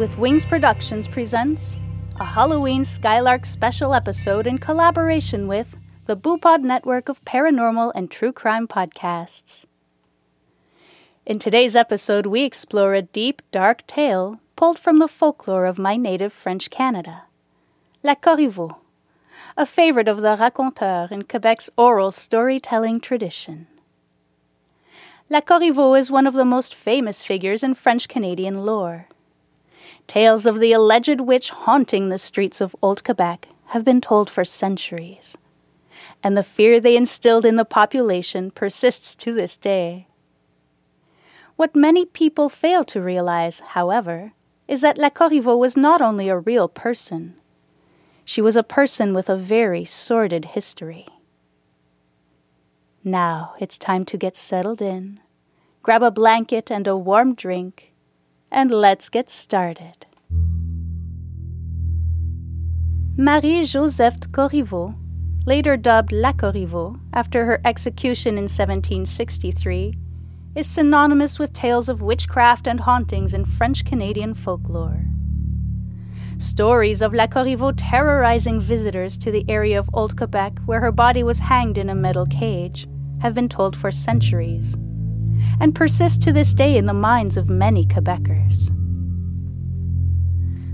With Wings Productions presents a Halloween Skylark special episode in collaboration with the BooPod network of paranormal and true crime podcasts. In today's episode, we explore a deep, dark tale pulled from the folklore of my native French Canada La Corriveau, a favorite of the raconteur in Quebec's oral storytelling tradition. La Corriveau is one of the most famous figures in French Canadian lore. Tales of the alleged witch haunting the streets of Old Quebec have been told for centuries, and the fear they instilled in the population persists to this day. What many people fail to realize, however, is that La Corriveau was not only a real person, she was a person with a very sordid history. Now it's time to get settled in, grab a blanket and a warm drink, and let's get started. Marie-Josephte Corriveau, later dubbed La Corriveau after her execution in 1763, is synonymous with tales of witchcraft and hauntings in French Canadian folklore. Stories of La Corriveau terrorizing visitors to the area of Old Quebec where her body was hanged in a metal cage have been told for centuries and persist to this day in the minds of many Quebecers.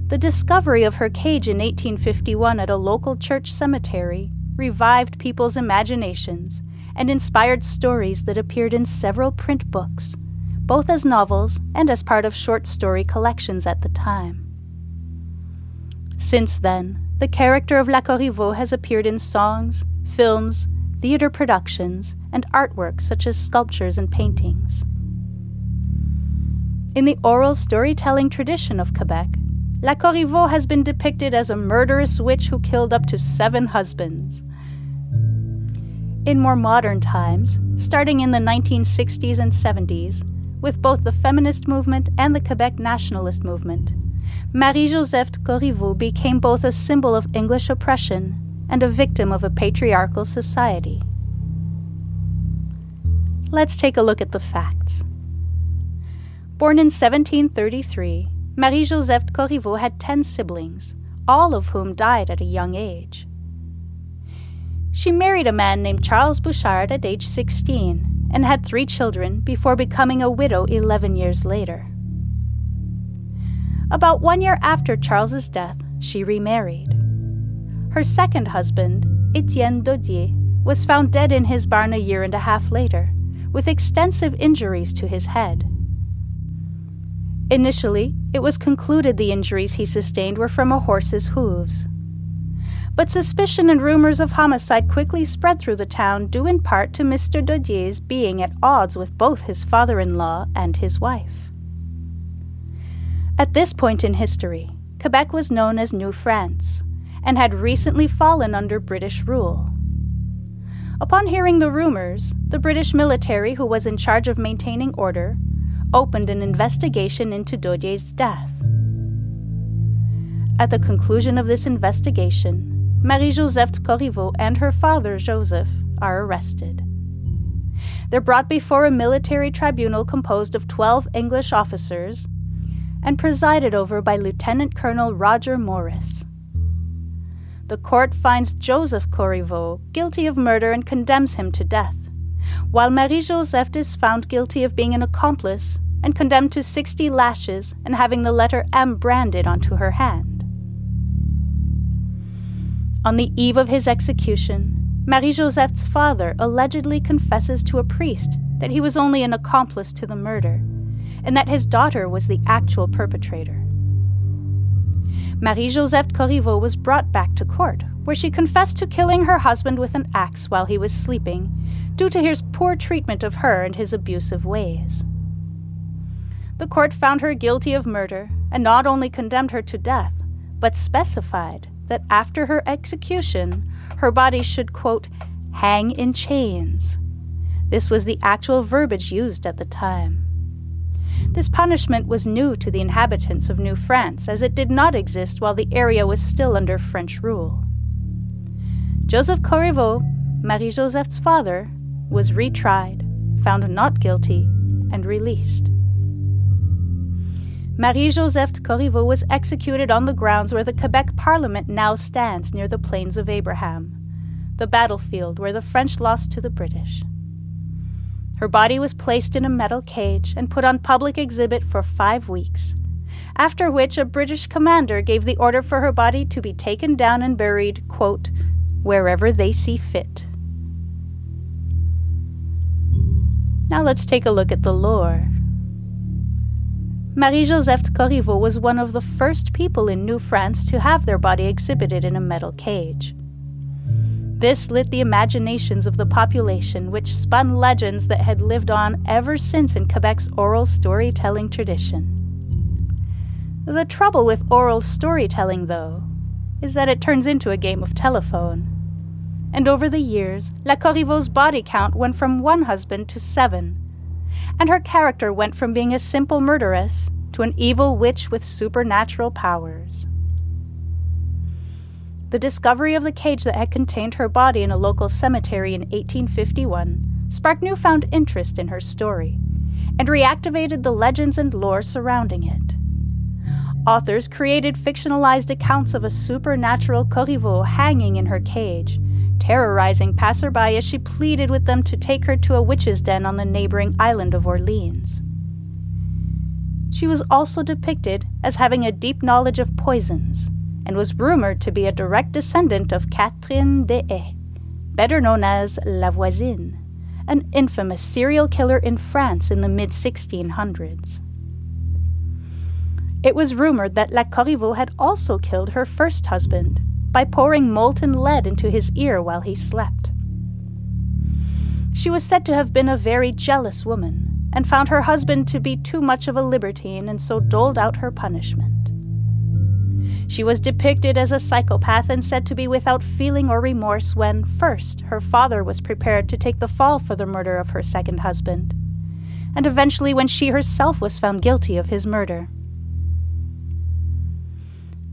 The discovery of her cage in 1851 at a local church cemetery revived people's imaginations and inspired stories that appeared in several print books, both as novels and as part of short story collections at the time. Since then, the character of La Corriveau has appeared in songs, films, theater productions, and artwork such as sculptures and paintings. In the oral storytelling tradition of Quebec, La Corriveau has been depicted as a murderous witch who killed up to seven husbands. In more modern times, starting in the 1960s and 70s, with both the feminist movement and the Quebec nationalist movement, Marie-Josephte Corriveau became both a symbol of English oppression and a victim of a patriarchal society. Let's take a look at the facts. Born in 1733, Marie-Josephte Corriveau had 10 siblings, all of whom died at a young age. She married a man named Charles Bouchard at age 16 and had three children before becoming a widow 11 years later. About one year after Charles's death, she remarried. Her second husband, Etienne Dodier, was found dead in his barn a year and a half later, with extensive injuries to his head. Initially, it was concluded the injuries he sustained were from a horse's hooves. But suspicion and rumors of homicide quickly spread through the town, due in part to Mr. Dodier's being at odds with both his father in law and his wife. At this point in history, Quebec was known as New France and had recently fallen under British rule. Upon hearing the rumors, the British military, who was in charge of maintaining order, opened an investigation into Dodier's death. At the conclusion of this investigation, Marie-Josephte de Corriveau and her father, Joseph, are arrested. They're brought before a military tribunal composed of 12 English officers and presided over by Lieutenant Colonel Roger Morris the court finds Joseph Corriveau guilty of murder and condemns him to death, while Marie-Josephte is found guilty of being an accomplice and condemned to 60 lashes and having the letter M branded onto her hand. On the eve of his execution, Marie-Josephte's father allegedly confesses to a priest that he was only an accomplice to the murder and that his daughter was the actual perpetrator. Marie-Josephte Corriveau was brought back to court, where she confessed to killing her husband with an axe while he was sleeping, due to his poor treatment of her and his abusive ways. The court found her guilty of murder and not only condemned her to death, but specified that after her execution, her body should, quote, hang in chains. This was the actual verbiage used at the time. This punishment was new to the inhabitants of New France, as it did not exist while the area was still under French rule. Joseph Corriveau, Marie-Josephte's father, was retried, found not guilty, and released. Marie-Josephte Corriveau was executed on the grounds where the Quebec Parliament now stands near the Plains of Abraham, the battlefield where the French lost to the British. Her body was placed in a metal cage and put on public exhibit for five weeks, after which a British commander gave the order for her body to be taken down and buried, quote, wherever they see fit. Now let's take a look at the lore. Marie-Josephte Corriveau was one of the first people in New France to have their body exhibited in a metal cage. This lit the imaginations of the population, which spun legends that had lived on ever since in Quebec's oral storytelling tradition. The trouble with oral storytelling, though, is that it turns into a game of telephone. And over the years, La Corriveau's body count went from one husband to seven and her character went from being a simple murderess to an evil witch with supernatural powers. The discovery of the cage that had contained her body in a local cemetery in 1851 sparked newfound interest in her story and reactivated the legends and lore surrounding it. Authors created fictionalized accounts of a supernatural Corriveau hanging in her cage terrorizing passerby as she pleaded with them to take her to a witch's den on the neighboring island of Orleans. She was also depicted as having a deep knowledge of poisons and was rumored to be a direct descendant of Catherine Deshayes, better known as La Voisine, an infamous serial killer in France in the mid 1600s. It was rumored that La Corriveau had also killed her first husband, by pouring molten lead into his ear while he slept. She was said to have been a very jealous woman, and found her husband to be too much of a libertine and so doled out her punishment. She was depicted as a psychopath and said to be without feeling or remorse when, first, her father was prepared to take the fall for the murder of her second husband, and eventually when she herself was found guilty of his murder.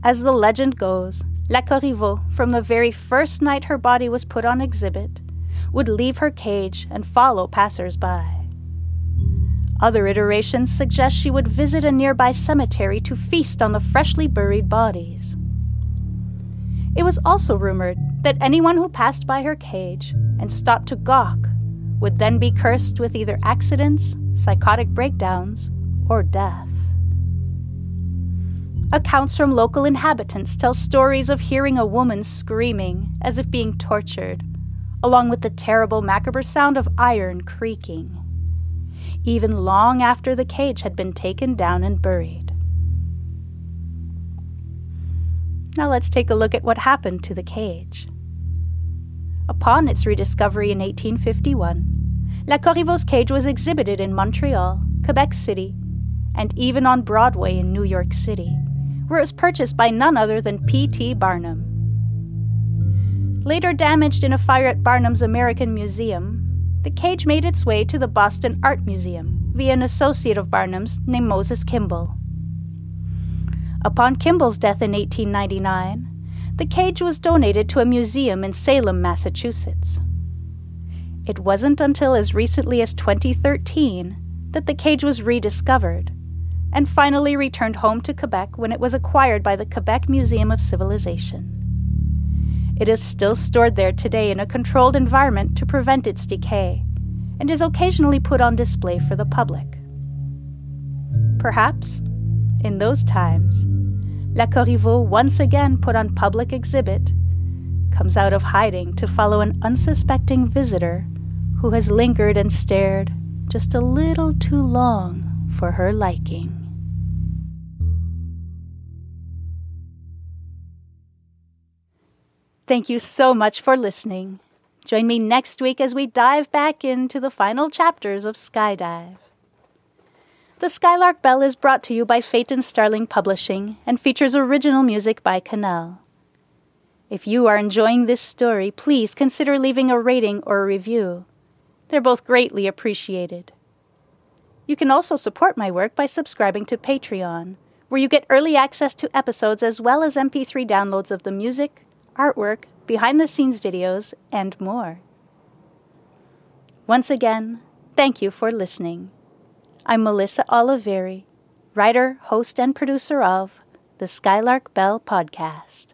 As the legend goes, La Corriveau, from the very first night her body was put on exhibit, would leave her cage and follow passers by. Other iterations suggest she would visit a nearby cemetery to feast on the freshly buried bodies. It was also rumored that anyone who passed by her cage and stopped to gawk would then be cursed with either accidents, psychotic breakdowns, or death. Accounts from local inhabitants tell stories of hearing a woman screaming as if being tortured, along with the terrible macabre sound of iron creaking, even long after the cage had been taken down and buried. Now let's take a look at what happened to the cage. Upon its rediscovery in 1851, La Corriveau's cage was exhibited in Montreal, Quebec City, and even on Broadway in New York City where it was purchased by none other than P.T. Barnum. Later damaged in a fire at Barnum's American Museum, the cage made its way to the Boston Art Museum via an associate of Barnum's named Moses Kimball. Upon Kimball's death in 1899, the cage was donated to a museum in Salem, Massachusetts. It wasn't until as recently as 2013 that the cage was rediscovered and finally returned home to Quebec when it was acquired by the Quebec Museum of Civilization. It is still stored there today in a controlled environment to prevent its decay, and is occasionally put on display for the public. Perhaps, in those times, La Corriveau, once again put on public exhibit, comes out of hiding to follow an unsuspecting visitor who has lingered and stared just a little too long for her liking. Thank you so much for listening. Join me next week as we dive back into the final chapters of Skydive. The Skylark Bell is brought to you by Phaeton Starling Publishing and features original music by Cannelle. If you are enjoying this story, please consider leaving a rating or a review. They're both greatly appreciated. You can also support my work by subscribing to Patreon, where you get early access to episodes as well as MP3 downloads of the music, artwork, behind the scenes videos, and more. Once again, thank you for listening. I'm Melissa Oliveri. writer, host, and producer of the Skylark Bell podcast.